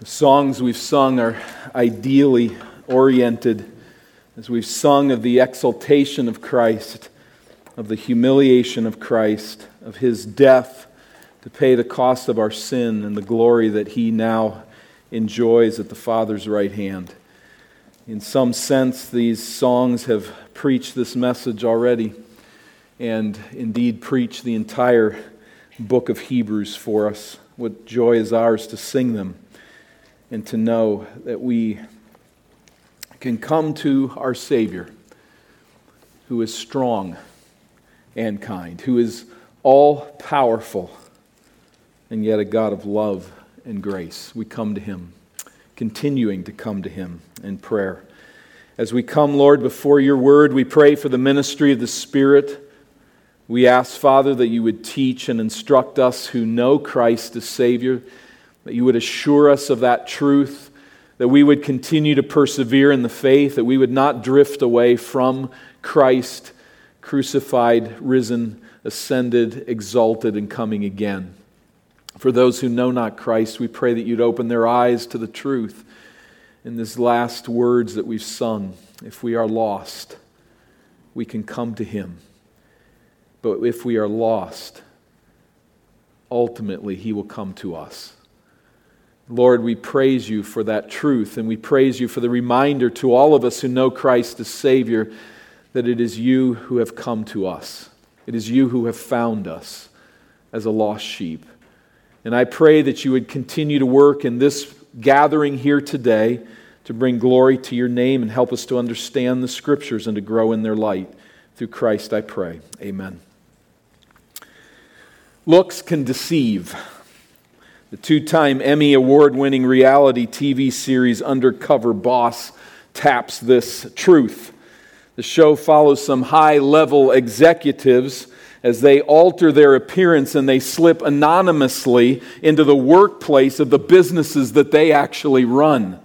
The songs we've sung are ideally oriented as we've sung of the exaltation of Christ, of the humiliation of Christ, of his death to pay the cost of our sin and the glory that he now enjoys at the Father's right hand. In some sense, these songs have preached this message already, and indeed preached the entire book of Hebrews for us. What joy is ours to sing them and to know that we can come to our Savior, who is strong and kind, who is all powerful, and yet a God of love and grace. We come to Him, continuing to come to Him in prayer. As we come, Lord, before your word, we pray for the ministry of the Spirit. We ask, Father, that you would teach and instruct us who know Christ as Savior that you would assure us of that truth, that we would continue to persevere in the faith, that we would not drift away from Christ, crucified, risen, ascended, exalted, and coming again. For those who know not Christ, we pray that you'd open their eyes to the truth in these last words that we've sung. If we are lost, we can come to him. But if we are lost, ultimately he will come to us. Lord, we praise you for that truth, and we praise you for the reminder to all of us who know Christ as Savior that it is you who have come to us. It is you who have found us as a lost sheep. And I pray that you would continue to work in this gathering here today to bring glory to your name and help us to understand the scriptures and to grow in their light. Through Christ I pray. Amen. Looks can deceive. The two time Emmy Award winning reality TV series Undercover Boss taps this truth. The show follows some high level executives as they alter their appearance and they slip anonymously into the workplace of the businesses that they actually run.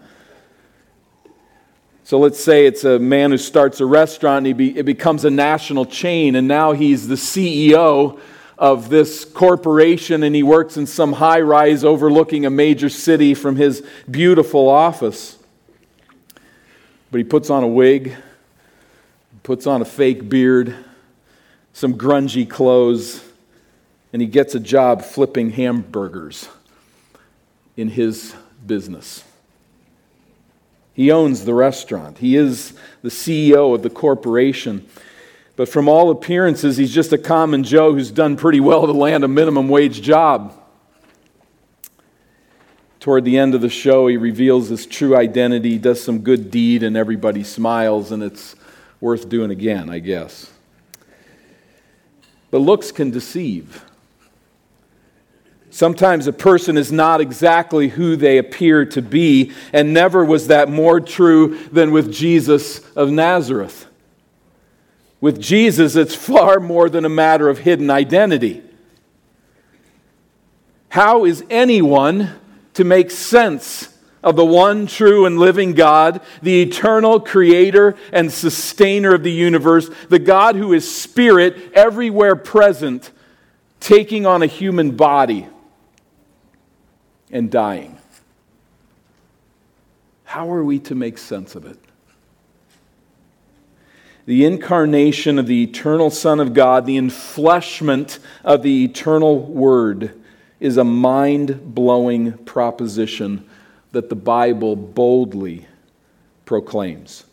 So let's say it's a man who starts a restaurant and be, it becomes a national chain, and now he's the CEO of this corporation and he works in some high rise overlooking a major city from his beautiful office. But he puts on a wig, puts on a fake beard, some grungy clothes, and he gets a job flipping hamburgers in his business. He owns the restaurant. He is the CEO of the corporation. But from all appearances, he's just a common Joe who's done pretty well to land a minimum wage job. Toward the end of the show, he reveals his true identity, does some good deed, and everybody smiles, and it's worth doing again, I guess. But looks can deceive. Sometimes a person is not exactly who they appear to be, and never was that more true than with Jesus of Nazareth. With Jesus, it's far more than a matter of hidden identity. How is anyone to make sense of the one true and living God, the eternal creator and sustainer of the universe, the God who is spirit everywhere present, taking on a human body and dying? How are we to make sense of it? The incarnation of the eternal Son of God, the enfleshment of the eternal Word, is a mind blowing proposition that the Bible boldly proclaims.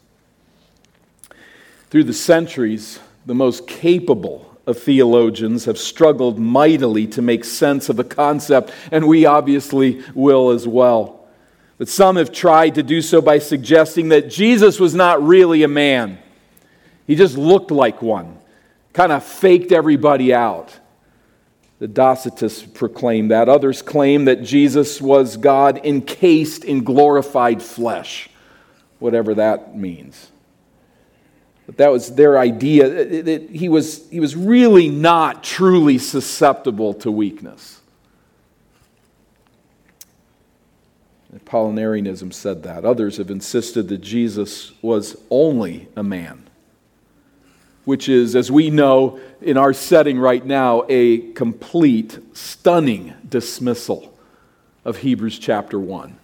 Through the centuries, the most capable of theologians have struggled mightily to make sense of the concept, and we obviously will as well. But some have tried to do so by suggesting that Jesus was not really a man. He just looked like one, kind of faked everybody out. The Docetists proclaim that. Others claim that Jesus was God encased in glorified flesh, whatever that means. But that was their idea. That he, was, he was really not truly susceptible to weakness. Apollinarianism said that. Others have insisted that Jesus was only a man which is, as we know in our setting right now, a complete, stunning dismissal of Hebrews chapter 1.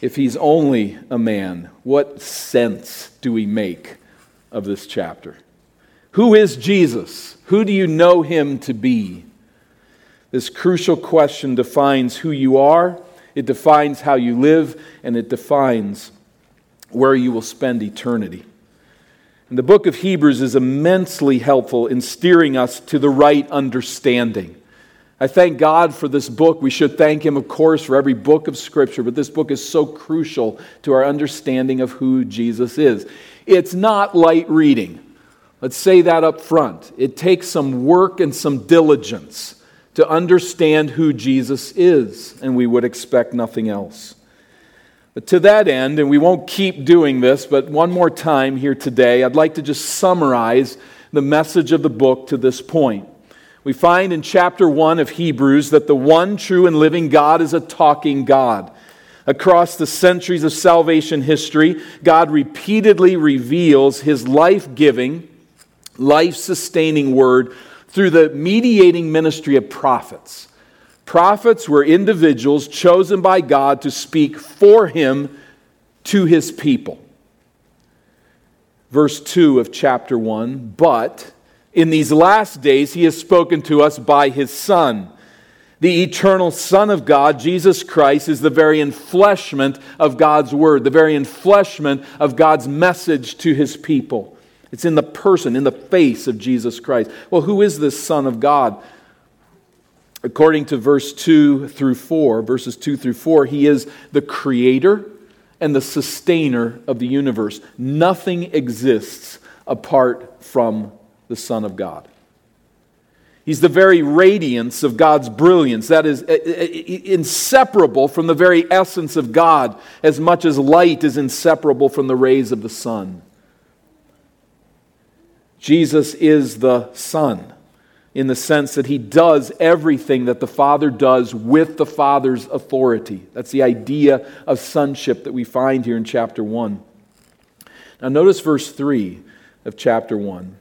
if he's only a man, what sense do we make of this chapter? Who is Jesus? Who do you know him to be? This crucial question defines who you are, it defines how you live, and it defines where you will spend eternity. And the book of Hebrews is immensely helpful in steering us to the right understanding. I thank God for this book. We should thank Him, of course, for every book of Scripture, but this book is so crucial to our understanding of who Jesus is. It's not light reading. Let's say that up front. It takes some work and some diligence to understand who Jesus is, and we would expect nothing else. To that end, and we won't keep doing this, but one more time here today, I'd like to just summarize the message of the book to this point. We find in chapter 1 of Hebrews that the one true and living God is a talking God. Across the centuries of salvation history, God repeatedly reveals his life giving, life sustaining word through the mediating ministry of prophets. Prophets were individuals chosen by God to speak for him to his people. Verse 2 of chapter 1 But in these last days he has spoken to us by his Son. The eternal Son of God, Jesus Christ, is the very enfleshment of God's word, the very enfleshment of God's message to his people. It's in the person, in the face of Jesus Christ. Well, who is this Son of God? According to verse 2 through 4, verses 2 through 4, he is the creator and the sustainer of the universe. Nothing exists apart from the Son of God. He's the very radiance of God's brilliance. That is inseparable from the very essence of God, as much as light is inseparable from the rays of the sun. Jesus is the Son in the sense that he does everything that the Father does with the Father's authority. That's the idea of sonship that we find here in chapter 1. Now, notice verse 3 of chapter 1.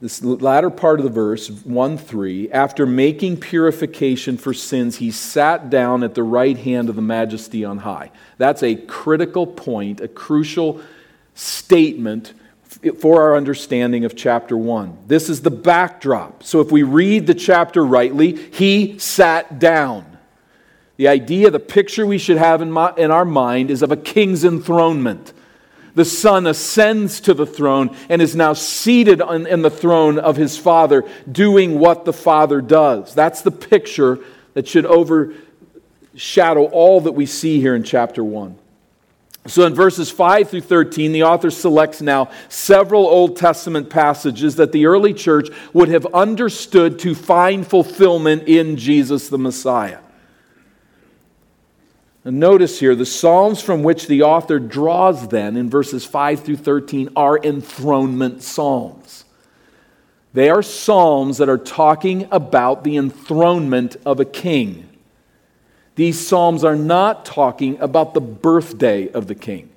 This latter part of the verse, 1 3, after making purification for sins, he sat down at the right hand of the majesty on high. That's a critical point, a crucial statement for our understanding of chapter 1. This is the backdrop. So if we read the chapter rightly, he sat down. The idea, the picture we should have in, my, in our mind is of a king's enthronement. The Son ascends to the throne and is now seated on, in the throne of his Father, doing what the Father does. That's the picture that should overshadow all that we see here in chapter 1. So, in verses 5 through 13, the author selects now several Old Testament passages that the early church would have understood to find fulfillment in Jesus the Messiah. And notice here, the Psalms from which the author draws then in verses 5 through 13 are enthronement Psalms. They are Psalms that are talking about the enthronement of a king. These Psalms are not talking about the birthday of the king.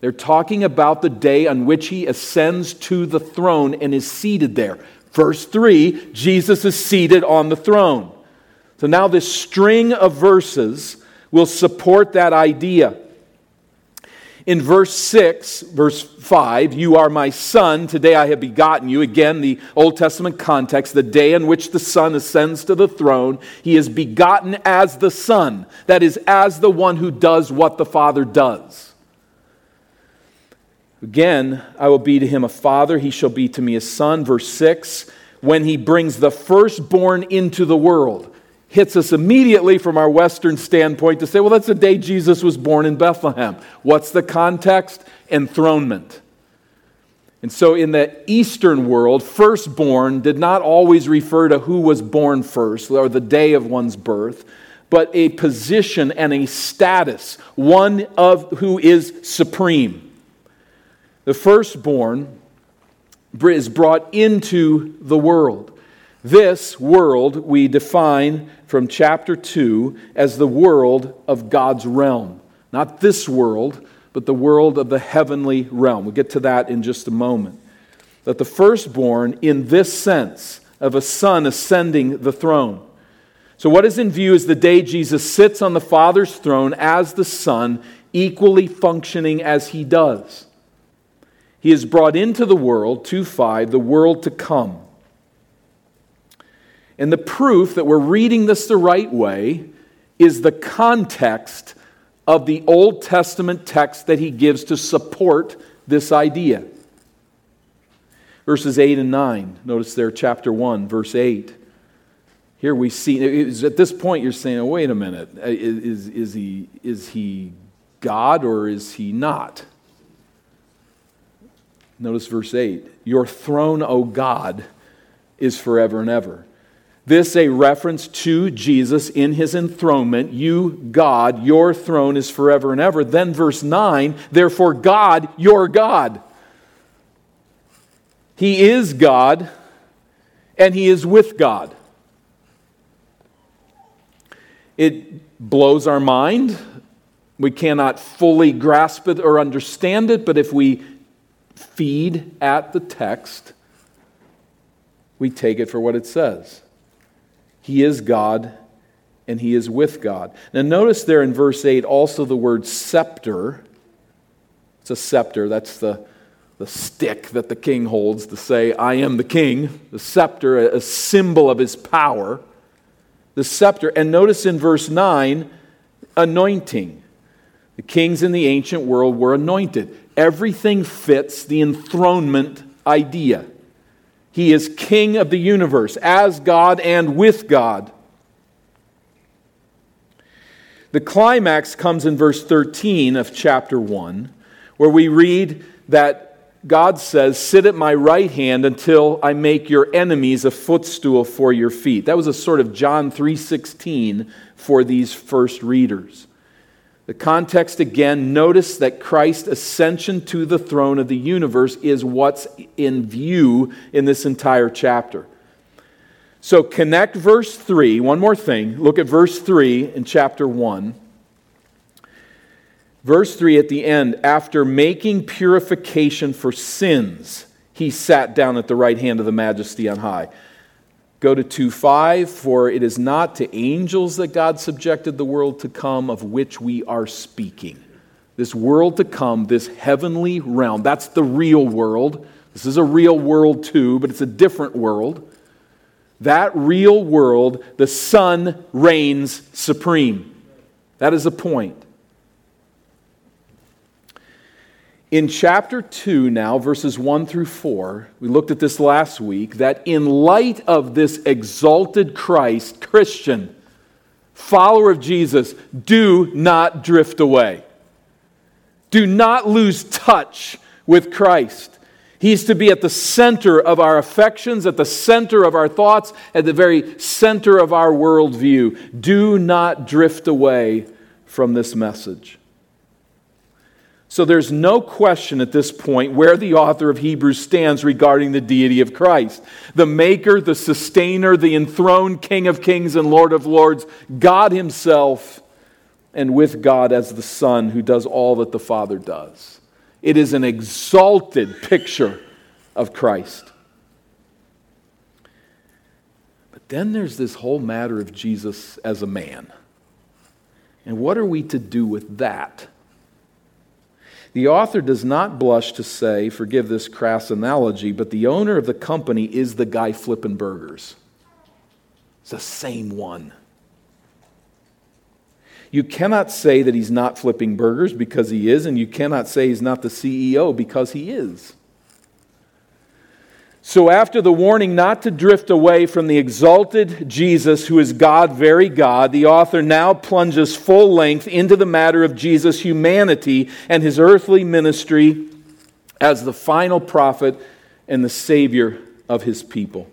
They're talking about the day on which he ascends to the throne and is seated there. Verse 3 Jesus is seated on the throne. So now this string of verses will support that idea. In verse 6, verse 5, you are my son, today I have begotten you. Again, the Old Testament context, the day in which the son ascends to the throne, he is begotten as the son, that is, as the one who does what the father does. Again, I will be to him a father, he shall be to me a son. Verse 6, when he brings the firstborn into the world hits us immediately from our Western standpoint to say, well, that's the day Jesus was born in Bethlehem. What's the context? Enthronement. And so in the Eastern world, firstborn did not always refer to who was born first or the day of one's birth, but a position and a status, one of who is supreme. The firstborn is brought into the world. This world we define from chapter 2 as the world of God's realm. Not this world, but the world of the heavenly realm. We'll get to that in just a moment. That the firstborn, in this sense of a son ascending the throne, So, what is in view is the day Jesus sits on the Father's throne as the Son, equally functioning as he does. He is brought into the world, 2 5, the world to come. And the proof that we're reading this the right way is the context of the Old Testament text that he gives to support this idea. Verses 8 and 9. Notice there, chapter 1, verse 8. Here we see, at this point, you're saying, oh, wait a minute, uh, is, is, he, is he God or is he not? Notice verse 8 Your throne, O God, is forever and ever. This a reference to Jesus in his enthronement. You, God, your throne is forever and ever. Then verse 9, therefore God, your God. He is God and he is with God. It blows our mind. We cannot fully grasp it or understand it, but if we feed at the text, we take it for what it says. He is God and he is with God. Now, notice there in verse 8 also the word scepter. It's a scepter, that's the, the stick that the king holds to say, I am the king. The scepter, a, a symbol of his power. The scepter. And notice in verse 9, anointing. The kings in the ancient world were anointed. Everything fits the enthronement idea. He is king of the universe, as God and with God. The climax comes in verse 13 of chapter 1, where we read that God says, Sit at my right hand until I make your enemies a footstool for your feet. That was a sort of John 3:16 for these first readers. The context again, notice that Christ's ascension to the throne of the universe is what's in view in this entire chapter. So connect verse 3, one more thing. Look at verse 3 in chapter 1. Verse 3 at the end, after making purification for sins, he sat down at the right hand of the majesty on high. Go to 2 5, for it is not to angels that God subjected the world to come of which we are speaking. This world to come, this heavenly realm, that's the real world. This is a real world too, but it's a different world. That real world, the Son reigns supreme. That is a point. In chapter 2, now, verses 1 through 4, we looked at this last week, that in light of this exalted Christ, Christian, follower of Jesus, do not drift away. Do not lose touch with Christ. He's to be at the center of our affections, at the center of our thoughts, at the very center of our worldview. Do not drift away from this message. So there's no question at this point where the author of Hebrews stands regarding the deity of Christ. The maker, the sustainer, the enthroned King of kings and Lord of lords, God Himself, and with God as the Son who does all that the Father does. It is an exalted picture of Christ. But then there's this whole matter of Jesus as a man. And what are we to do with that? The author does not blush to say, forgive this crass analogy, but the owner of the company is the guy flipping burgers. It's the same one. You cannot say that he's not flipping burgers because he is, and you cannot say he's not the CEO because he is. So, after the warning not to drift away from the exalted Jesus, who is God, very God, the author now plunges full length into the matter of Jesus' humanity and his earthly ministry as the final prophet and the Savior of his people.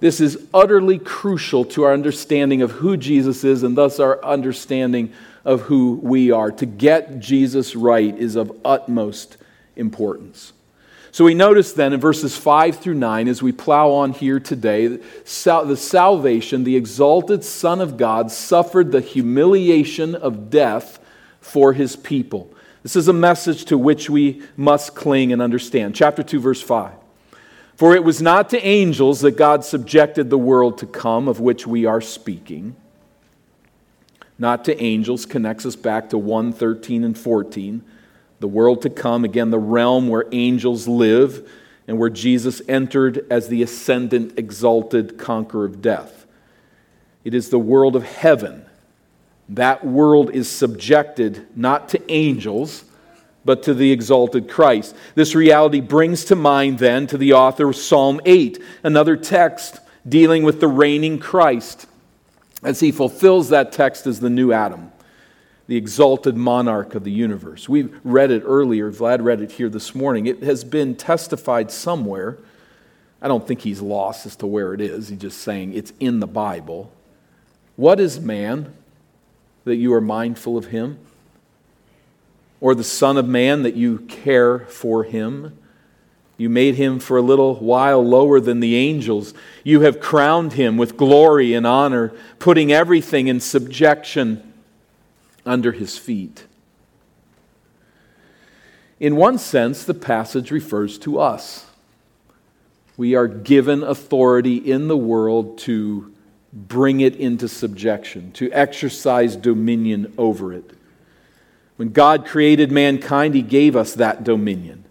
This is utterly crucial to our understanding of who Jesus is and thus our understanding of who we are. To get Jesus right is of utmost importance. So we notice then in verses 5 through 9, as we plow on here today, the salvation, the exalted Son of God, suffered the humiliation of death for his people. This is a message to which we must cling and understand. Chapter 2, verse 5. For it was not to angels that God subjected the world to come, of which we are speaking. Not to angels connects us back to 1 13 and 14. The world to come, again, the realm where angels live and where Jesus entered as the ascendant, exalted conqueror of death. It is the world of heaven. That world is subjected not to angels, but to the exalted Christ. This reality brings to mind, then, to the author of Psalm 8, another text dealing with the reigning Christ, as he fulfills that text as the new Adam, the exalted monarch of the universe. We've read it earlier. Vlad read it here this morning. It has been testified somewhere. I don't think he's lost as to where it is. He's just saying it's in the Bible. What is man that you are mindful of him? or the Son of Man that you care for him. You made him for a little while lower than the angels. You have crowned him with glory and honor, putting everything in subjection under his feet. In one sense, the passage refers to us. We are given authority in the world to bring it into subjection, to exercise dominion over it. When God created mankind, He gave us that dominion.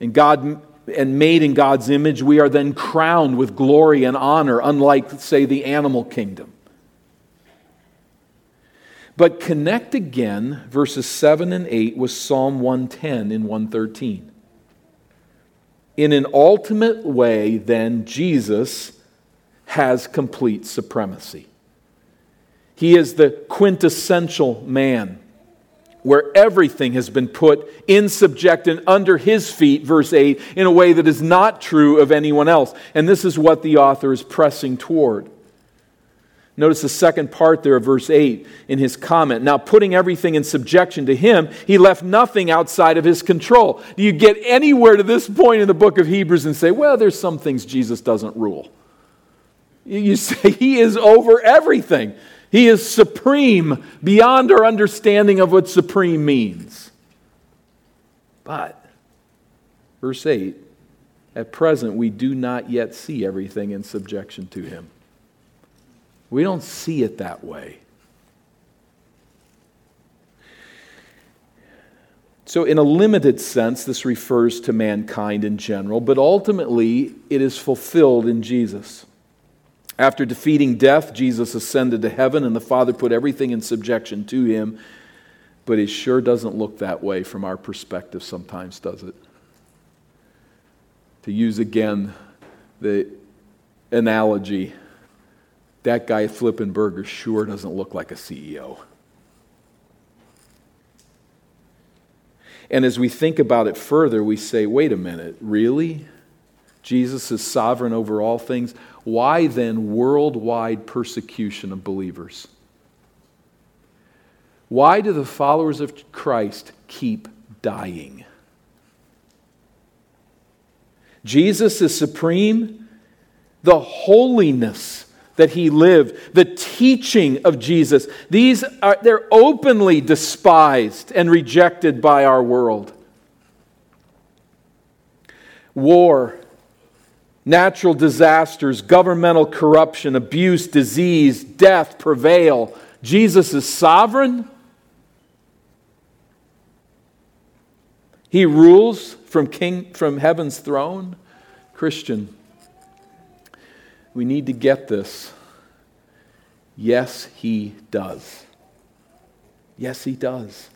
And God and made in God's image, we are then crowned with glory and honor, unlike, say, the animal kingdom. But connect again verses 7 and 8 with Psalm 110 and 113. In an ultimate way, then, Jesus has complete supremacy. He is the quintessential man where everything has been put in subject and under his feet, verse 8, in a way that is not true of anyone else. And this is what the author is pressing toward. Notice the second part there of verse 8 in his comment. Now, putting everything in subjection to him, he left nothing outside of his control. Do you get anywhere to this point in the book of Hebrews and say, well, there's some things Jesus doesn't rule? You say he is over everything. He is supreme beyond our understanding of what supreme means. But, verse 8, at present we do not yet see everything in subjection to him. We don't see it that way. So, in a limited sense, this refers to mankind in general, but ultimately it is fulfilled in Jesus. After defeating death, Jesus ascended to heaven, and the Father put everything in subjection to him. But it sure doesn't look that way from our perspective sometimes, does it? To use again the analogy, that guy flipping burgers sure doesn't look like a CEO. And as we think about it further, we say, wait a minute, really? Jesus is sovereign over all things. Why then worldwide persecution of believers? Why do the followers of Christ keep dying? Jesus is supreme. The holiness that he lived, the teaching of Jesus, these are they're openly despised and rejected by our world. War, natural disasters, governmental corruption, abuse, disease, death prevail. Jesus is sovereign. He rules from, king, from heaven's throne. Christian, we need to get this. Yes, he does. Yes, he does.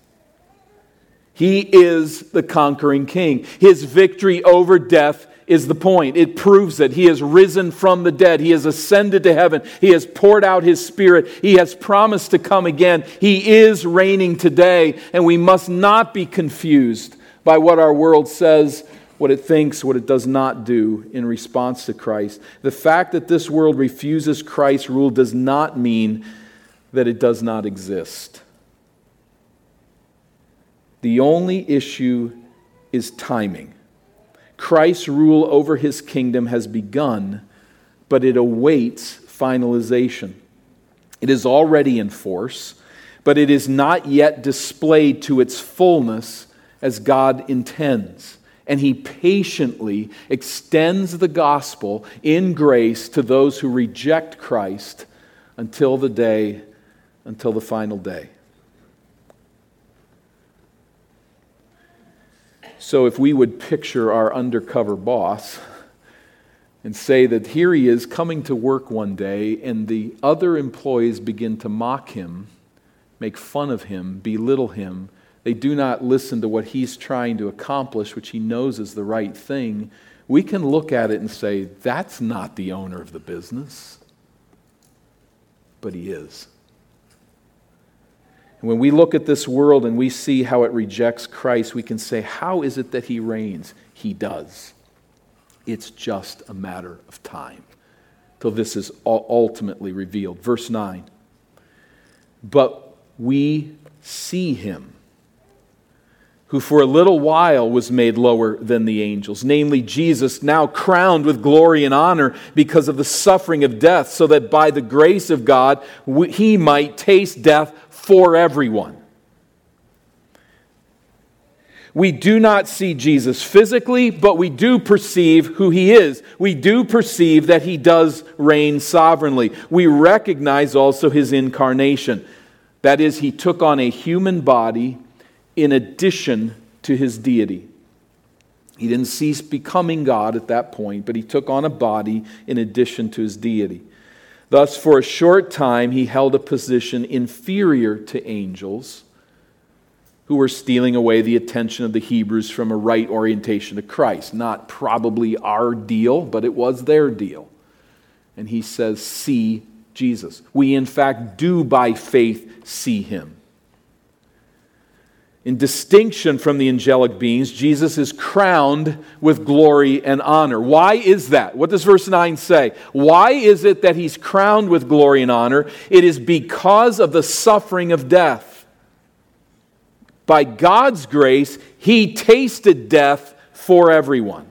He is the conquering king. His victory over death is the point. It proves that He has risen from the dead. He has ascended to heaven. He has poured out His Spirit. He has promised to come again. He is reigning today, and we must not be confused by what our world says, what it thinks, what it does not do in response to Christ. The fact that this world refuses Christ's rule does not mean that it does not exist. The only issue is timing. Christ's rule over his kingdom has begun, but it awaits finalization. It is already in force, but it is not yet displayed to its fullness as God intends. And he patiently extends the gospel in grace to those who reject Christ until the day, until the final day. So, if we would picture our undercover boss and say that here he is coming to work one day, and the other employees begin to mock him, make fun of him, belittle him, they do not listen to what he's trying to accomplish, which he knows is the right thing, we can look at it and say, that's not the owner of the business. But he is. And when we look at this world and we see how it rejects Christ, we can say, how is it that he reigns? He does. It's just a matter of time till this is ultimately revealed. Verse 9. But we see him who for a little while was made lower than the angels, namely Jesus, now crowned with glory and honor because of the suffering of death, so that by the grace of God he might taste death for everyone. We do not see Jesus physically, but we do perceive who he is. We do perceive that he does reign sovereignly. We recognize also his incarnation. That is, he took on a human body in addition to his deity. He didn't cease becoming God at that point, but he took on a body in addition to his deity. Thus, for a short time, he held a position inferior to angels who were stealing away the attention of the Hebrews from a right orientation to Christ. Not probably our deal, but it was their deal. And he says, See Jesus. We, in fact, do by faith see him. In distinction from the angelic beings, Jesus is crowned with glory and honor. Why is that? What does verse 9 say? Why is it that he's crowned with glory and honor? It is because of the suffering of death. By God's grace, he tasted death for everyone.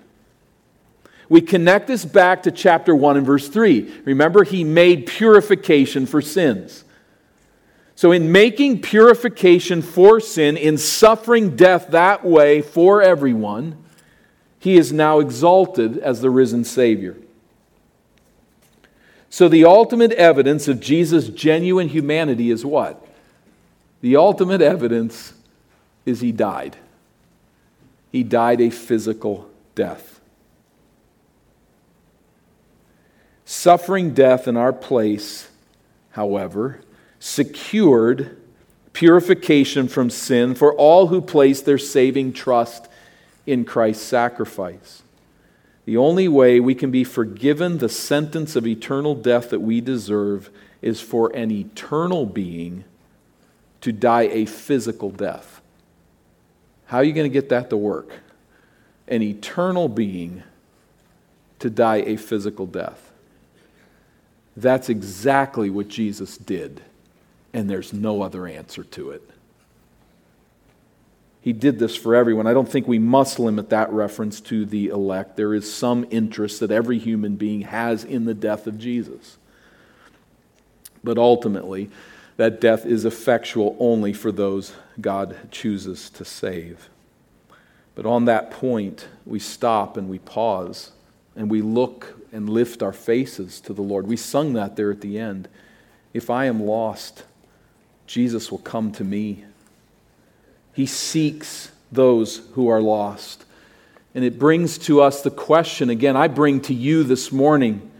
We connect this back to chapter 1 and verse 3. Remember, he made purification for sins. So, in making purification for sin, in suffering death that way for everyone, he is now exalted as the risen Savior. So, the ultimate evidence of Jesus' genuine humanity is what? The ultimate evidence is he died. He died a physical death. Suffering death in our place, however, secured purification from sin for all who place their saving trust in Christ's sacrifice. The only way we can be forgiven the sentence of eternal death that we deserve is for an eternal being to die a physical death. How are you going to get that to work? An eternal being to die a physical death. That's exactly what Jesus did and there's no other answer to it. He did this for everyone. I don't think we must limit that reference to the elect. There is some interest that every human being has in the death of Jesus. But ultimately, that death is effectual only for those God chooses to save. But on that point, we stop and we pause and we look and lift our faces to the Lord. We sung that there at the end. If I am lost, Jesus will come to me. He seeks those who are lost. And it brings to us the question again, I bring to you this morning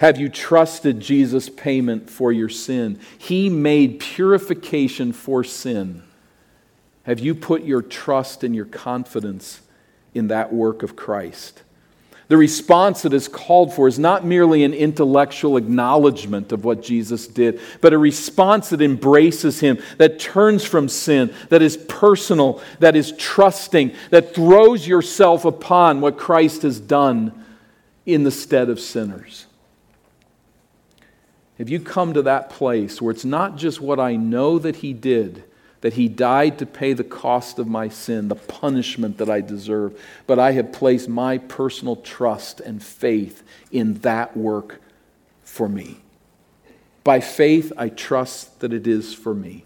have you trusted Jesus' payment for your sin? He made purification for sin. Have you put your trust and your confidence in that work of Christ? The response that is called for is not merely an intellectual acknowledgement of what Jesus did, but a response that embraces him, that turns from sin, that is personal, that is trusting, that throws yourself upon what Christ has done in the stead of sinners. Have you come to that place where it's not just what I know that he did? That he died to pay the cost of my sin, the punishment that I deserve. But I have placed my personal trust and faith in that work for me. By faith, I trust that it is for me.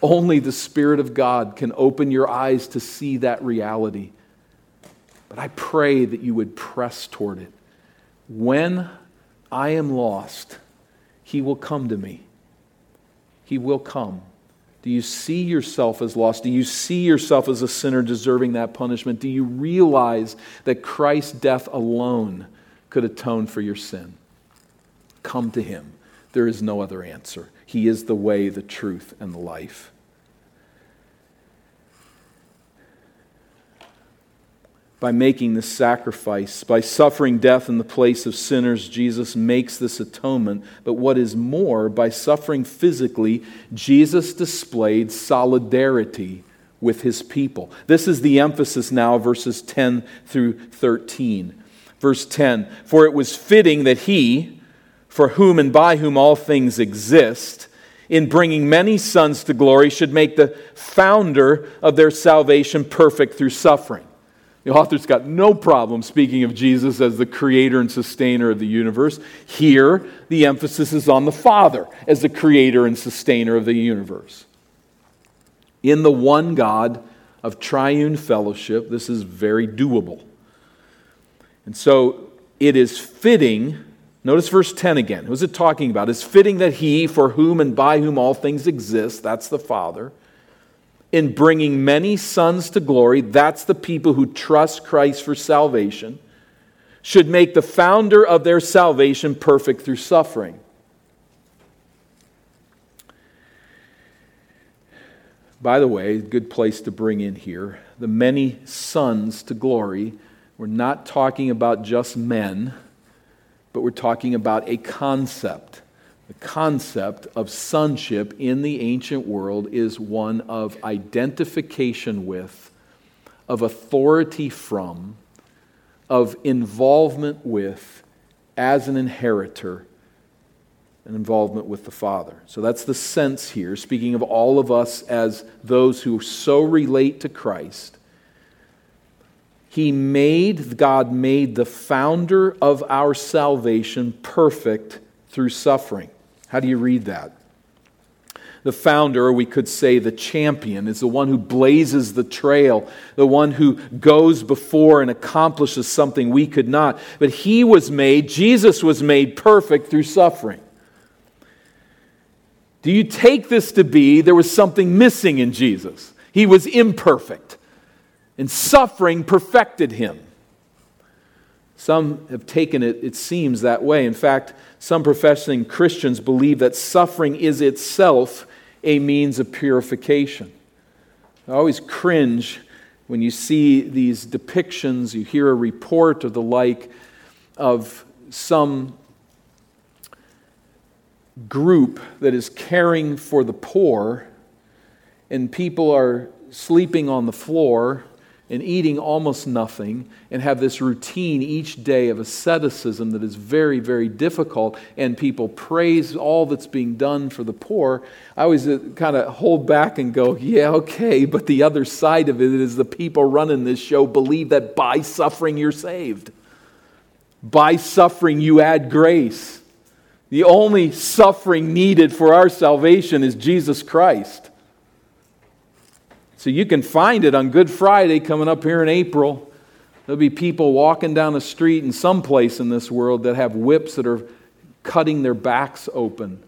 Only the Spirit of God can open your eyes to see that reality. But I pray that you would press toward it. When I am lost, He will come to me. He will come. Do you see yourself as lost? Do you see yourself as a sinner deserving that punishment? Do you realize that Christ's death alone could atone for your sin? Come to Him. There is no other answer. He is the way, the truth, and the life. By making this sacrifice. By suffering death in the place of sinners, Jesus makes this atonement. But what is more, by suffering physically, Jesus displayed solidarity with his people. This is the emphasis now, verses 10 through 13. Verse 10 For it was fitting that he, for whom and by whom all things exist, in bringing many sons to glory, should make the founder of their salvation perfect through suffering. The author's got no problem speaking of Jesus as the creator and sustainer of the universe. Here, the emphasis is on the Father as the creator and sustainer of the universe. In the one God of triune fellowship, this is very doable. And so it is fitting, notice verse 10 again. Who's it talking about? It's fitting that he, for whom and by whom all things exist, that's the Father in bringing many sons to glory, that's the people who trust Christ for salvation, should make the founder of their salvation perfect through suffering. By the way, good place to bring in here the many sons to glory. We're not talking about just men, but we're talking about a concept. The concept of sonship in the ancient world is one of identification with, of authority from, of involvement with, as an inheritor, an involvement with the Father. So that's the sense here, speaking of all of us as those who so relate to Christ. He made, God made the founder of our salvation perfect through suffering. How do you read that? The founder, or we could say the champion, is the one who blazes the trail, the one who goes before and accomplishes something we could not. But he was made, Jesus was made perfect through suffering. Do you take this to be there was something missing in Jesus? He was imperfect, and suffering perfected him. Some have taken it, it seems, that way. In fact, some professing Christians believe that suffering is itself a means of purification. I always cringe when you see these depictions, you hear a report or the like of some group that is caring for the poor, and people are sleeping on the floor and eating almost nothing and have this routine each day of asceticism that is very, very difficult, and people praise all that's being done for the poor, I always uh, kind of hold back and go, yeah, okay, but the other side of it is the people running this show believe that by suffering you're saved. By suffering you add grace. The only suffering needed for our salvation is Jesus Christ. So you can find it on Good Friday coming up here in April. There'll be people walking down the street in some place in this world that have whips that are cutting their backs open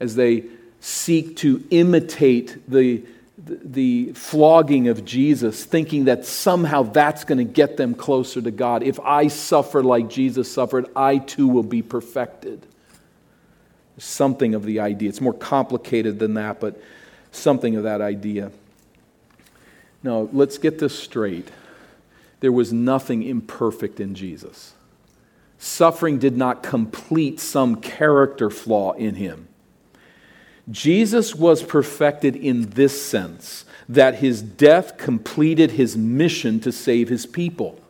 as they seek to imitate the, the flogging of Jesus, thinking that somehow that's going to get them closer to God. If I suffer like Jesus suffered, I too will be perfected. Something of the idea. It's more complicated than that, but something of that idea. No, let's get this straight. There was nothing imperfect in Jesus. Suffering did not complete some character flaw in him. Jesus was perfected in this sense that his death completed his mission to save his people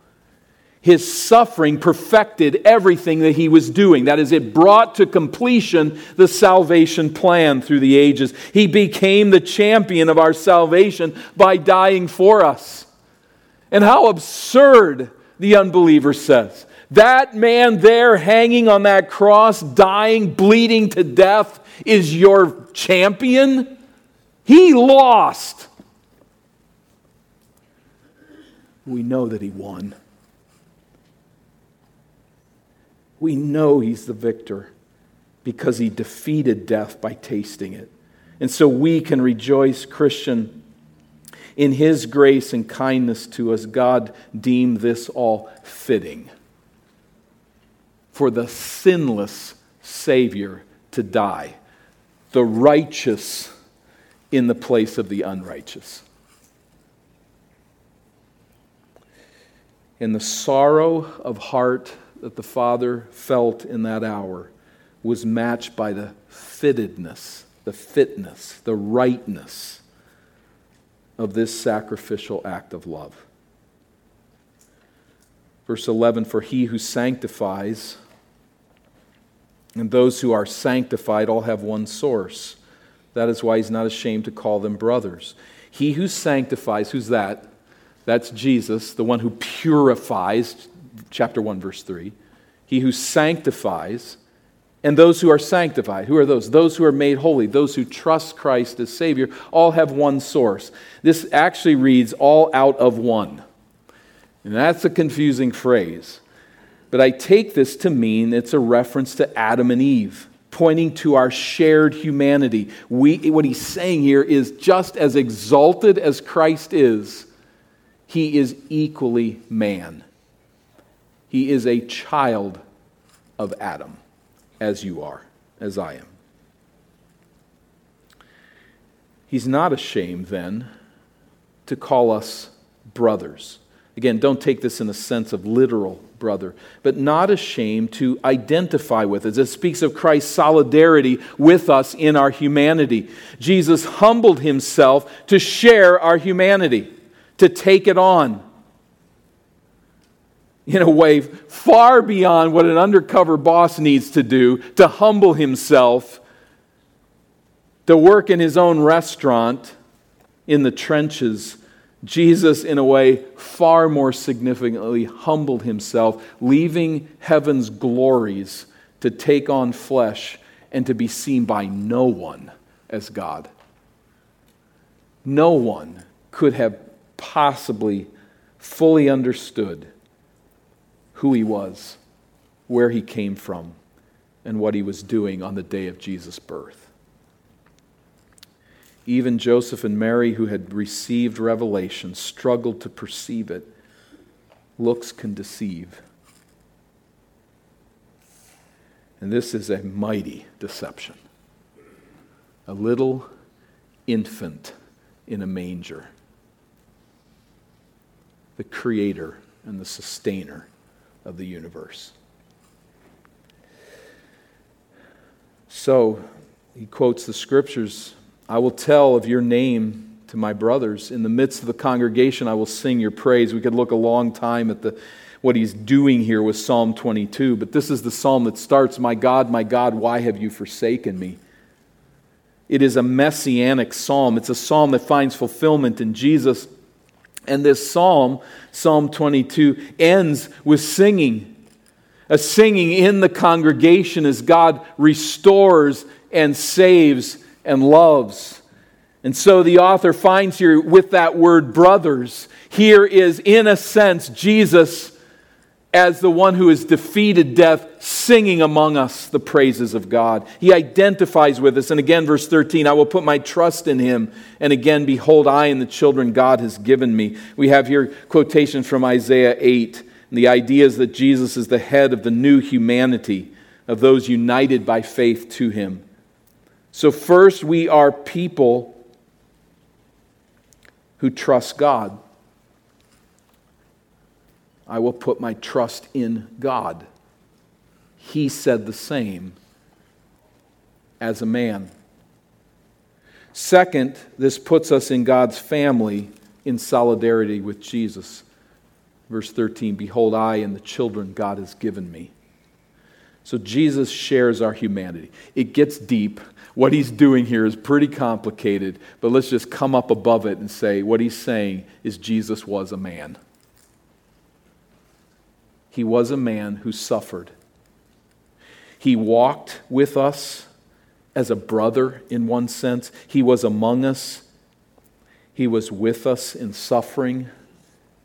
his suffering perfected everything that he was doing. That is, it brought to completion the salvation plan through the ages. He became the champion of our salvation by dying for us. And how absurd, the unbeliever says. That man there hanging on that cross, dying, bleeding to death, is your champion? He lost. We know that he won We know he's the victor because he defeated death by tasting it. And so we can rejoice, Christian, in his grace and kindness to us. God deemed this all fitting for the sinless Savior to die, the righteous in the place of the unrighteous. And the sorrow of heart that the Father felt in that hour was matched by the fittedness, the fitness, the rightness of this sacrificial act of love. Verse 11 For he who sanctifies and those who are sanctified all have one source. That is why he's not ashamed to call them brothers. He who sanctifies, who's that? That's Jesus, the one who purifies, chapter 1, verse 3. He who sanctifies, and those who are sanctified. Who are those? Those who are made holy, those who trust Christ as Savior, all have one source. This actually reads all out of one. And that's a confusing phrase. But I take this to mean it's a reference to Adam and Eve, pointing to our shared humanity. We, what he's saying here is just as exalted as Christ is, he is equally man. He is a child of Adam, as you are, as I am. He's not ashamed then to call us brothers. Again, don't take this in the sense of literal brother, but not ashamed to identify with us. It speaks of Christ's solidarity with us in our humanity. Jesus humbled himself to share our humanity, to take it on. In a way far beyond what an undercover boss needs to do to humble himself, to work in his own restaurant in the trenches Jesus, in a way, far more significantly humbled himself, leaving heaven's glories to take on flesh and to be seen by no one as God. No one could have possibly fully understood who he was, where he came from, and what he was doing on the day of Jesus' birth. Even Joseph and Mary, who had received revelation, struggled to perceive it. Looks can deceive. And this is a mighty deception. A little infant in a manger. The creator and the sustainer of the universe. So, he quotes the scriptures I will tell of your name to my brothers. In the midst of the congregation, I will sing your praise. We could look a long time at the, what he's doing here with Psalm 22, but this is the psalm that starts My God, my God, why have you forsaken me? It is a messianic psalm. It's a psalm that finds fulfillment in Jesus. And this psalm, Psalm 22, ends with singing. A singing in the congregation as God restores and saves and loves. And so the author finds here with that word brothers, here is, in a sense, Jesus as the one who has defeated death, singing among us the praises of God. He identifies with us. And again, verse 13, I will put my trust in him. And again, behold, I and the children God has given me. We have here quotations from Isaiah 8. And the idea is that Jesus is the head of the new humanity, of those united by faith to him. So, first, we are people who trust God. I will put my trust in God. He said the same as a man. Second, this puts us in God's family in solidarity with Jesus. Verse 13 Behold, I and the children God has given me. So Jesus shares our humanity. It gets deep. What he's doing here is pretty complicated, but let's just come up above it and say what he's saying is Jesus was a man. He was a man who suffered. He walked with us as a brother in one sense. He was among us. He was with us in suffering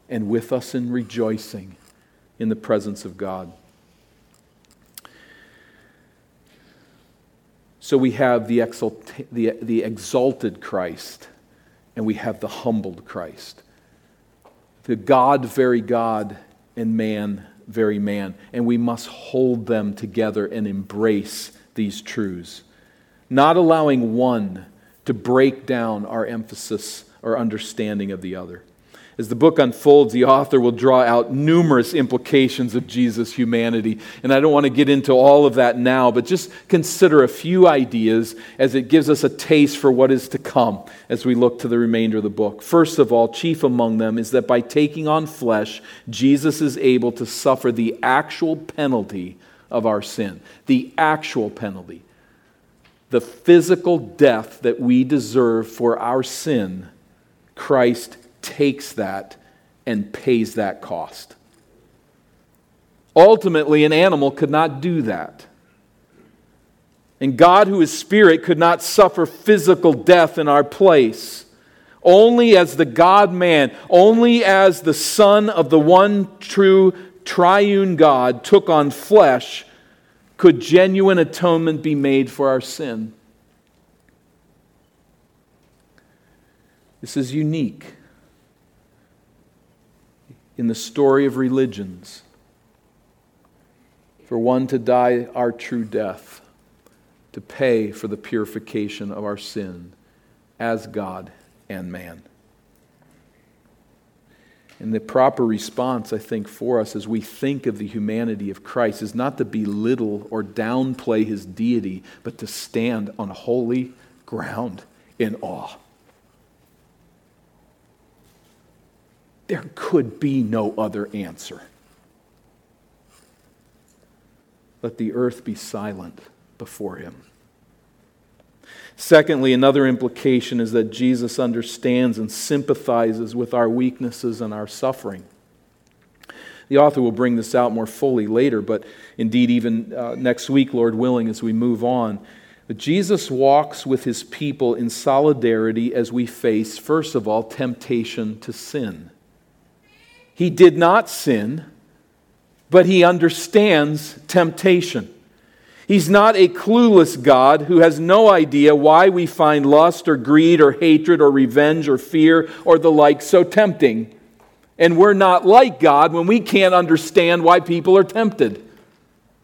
and with us in rejoicing in the presence of God. So we have the, exalt- the, the exalted Christ and we have the humbled Christ. The God, very God, and man, very man. And we must hold them together and embrace these truths, not allowing one to break down our emphasis or understanding of the other. As the book unfolds, the author will draw out numerous implications of Jesus' humanity. And I don't want to get into all of that now, but just consider a few ideas as it gives us a taste for what is to come as we look to the remainder of the book. First of all, chief among them is that by taking on flesh, Jesus is able to suffer the actual penalty of our sin. The actual penalty. The physical death that we deserve for our sin, Christ takes that and pays that cost. Ultimately, an animal could not do that. And God, who is spirit, could not suffer physical death in our place. Only as the God man, only as the Son of the one true triune God took on flesh, could genuine atonement be made for our sin. This is unique in the story of religions for one to die our true death, to pay for the purification of our sin as God and man. And the proper response, I think, for us as we think of the humanity of Christ is not to belittle or downplay his deity, but to stand on holy ground in awe. There could be no other answer. Let the earth be silent before him. Secondly, another implication is that Jesus understands and sympathizes with our weaknesses and our suffering. The author will bring this out more fully later, but indeed, even uh, next week, Lord willing, as we move on. But Jesus walks with his people in solidarity as we face, first of all, temptation to sin. He did not sin, but he understands temptation. He's not a clueless God who has no idea why we find lust or greed or hatred or revenge or fear or the like so tempting. And we're not like God when we can't understand why people are tempted,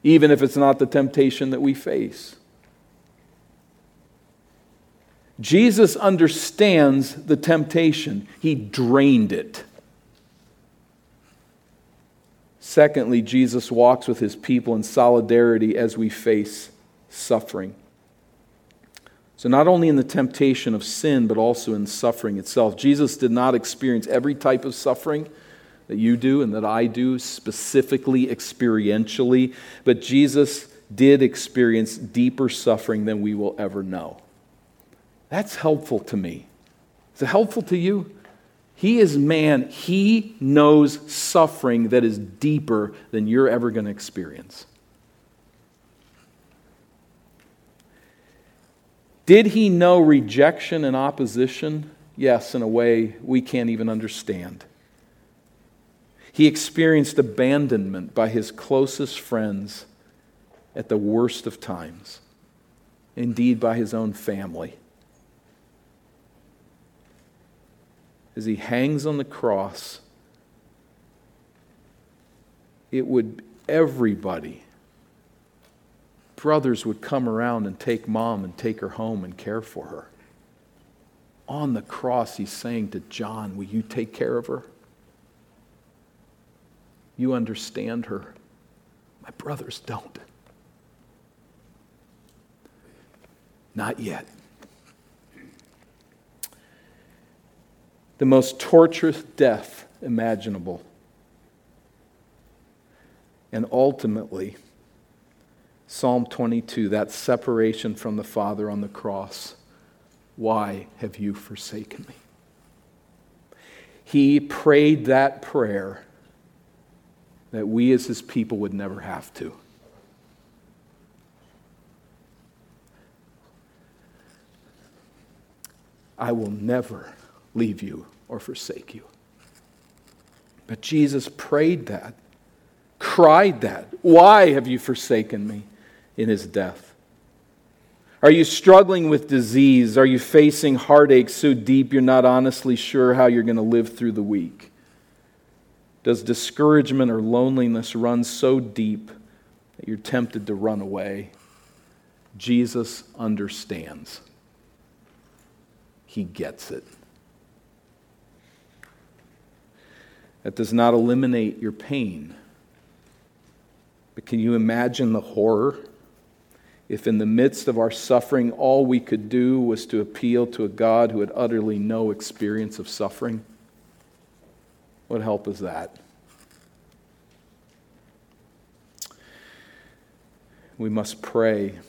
even if it's not the temptation that we face. Jesus understands the temptation, He drained it. Secondly, Jesus walks with his people in solidarity as we face suffering. So, not only in the temptation of sin, but also in suffering itself. Jesus did not experience every type of suffering that you do and that I do, specifically experientially, but Jesus did experience deeper suffering than we will ever know. That's helpful to me. Is it helpful to you? He is man. He knows suffering that is deeper than you're ever going to experience. Did he know rejection and opposition? Yes, in a way we can't even understand. He experienced abandonment by his closest friends at the worst of times, indeed, by his own family. As he hangs on the cross, it would, everybody, brothers would come around and take mom and take her home and care for her. On the cross, he's saying to John, Will you take care of her? You understand her. My brothers don't. Not yet. The most torturous death imaginable. And ultimately, Psalm 22, that separation from the Father on the cross. Why have you forsaken me? He prayed that prayer that we as his people would never have to. I will never leave you or forsake you. But Jesus prayed that, cried that. Why have you forsaken me in his death? Are you struggling with disease? Are you facing heartache so deep you're not honestly sure how you're going to live through the week? Does discouragement or loneliness run so deep that you're tempted to run away? Jesus understands. He gets it. That does not eliminate your pain. But can you imagine the horror if, in the midst of our suffering, all we could do was to appeal to a God who had utterly no experience of suffering? What help is that? We must pray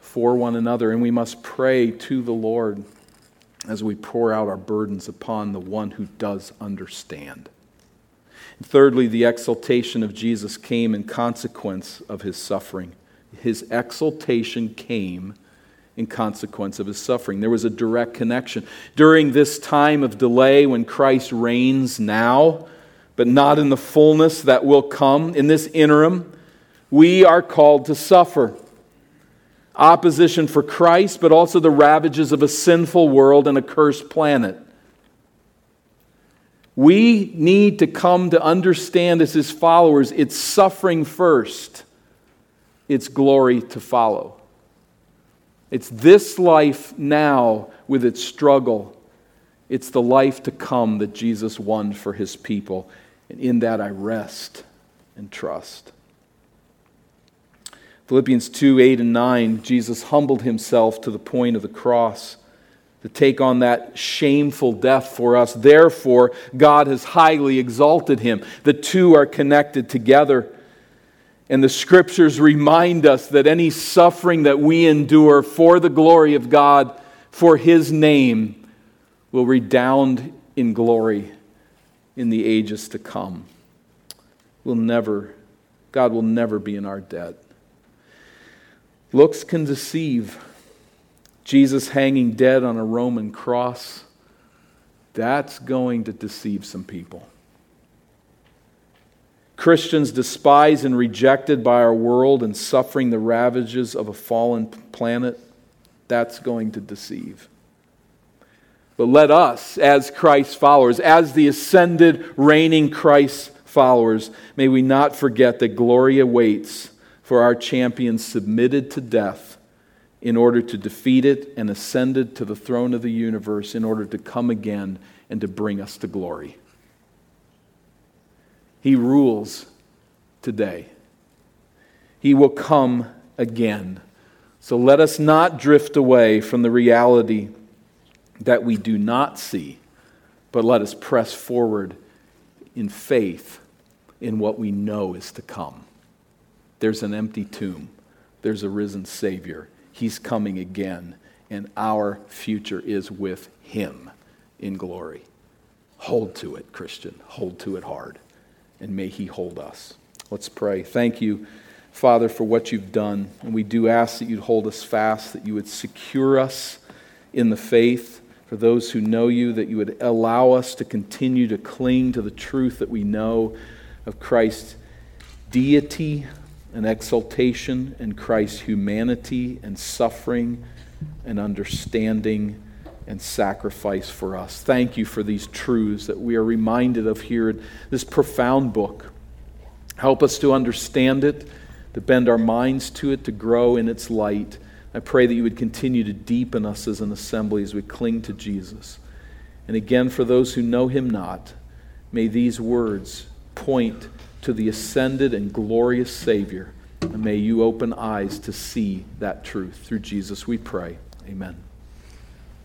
for one another, and we must pray to the Lord as we pour out our burdens upon the one who does understand. Thirdly, the exaltation of Jesus came in consequence of his suffering his exaltation came in consequence of his suffering. There was a direct connection. During this time of delay, when Christ reigns now, but not in the fullness that will come, in this interim, we are called to suffer. Opposition for Christ, but also the ravages of a sinful world and a cursed planet. We need to come to understand as his followers it's suffering first its glory to follow. It's this life now with its struggle. It's the life to come that Jesus won for his people. And in that I rest and trust. Philippians 2 8 and 9, Jesus humbled himself to the point of the cross to take on that shameful death for us. Therefore, God has highly exalted him. The two are connected together. And the scriptures remind us that any suffering that we endure for the glory of God, for His name, will redound in glory in the ages to come. Will never, God will never be in our debt. Looks can deceive. Jesus hanging dead on a Roman cross, that's going to deceive some people. Christians despised and rejected by our world and suffering the ravages of a fallen planet, that's going to deceive. But let us, as Christ's followers, as the ascended, reigning Christ followers, may we not forget that glory awaits for our champion submitted to death in order to defeat it and ascended to the throne of the universe in order to come again and to bring us to glory. He rules today. He will come again. So let us not drift away from the reality that we do not see, but let us press forward in faith in what we know is to come. There's an empty tomb, there's a risen Savior. He's coming again, and our future is with Him in glory. Hold to it, Christian. Hold to it hard and may He hold us. Let's pray. Thank you, Father, for what you've done. And we do ask that you'd hold us fast, that you would secure us in the faith. For those who know you, that you would allow us to continue to cling to the truth that we know of Christ's deity and exaltation and Christ's humanity and suffering and understanding and sacrifice for us. Thank you for these truths that we are reminded of here in this profound book. Help us to understand it, to bend our minds to it, to grow in its light. I pray that you would continue to deepen us as an assembly as we cling to Jesus. And again, for those who know him not, may these words point to the ascended and glorious Savior. And may you open eyes to see that truth. Through Jesus we pray. Amen.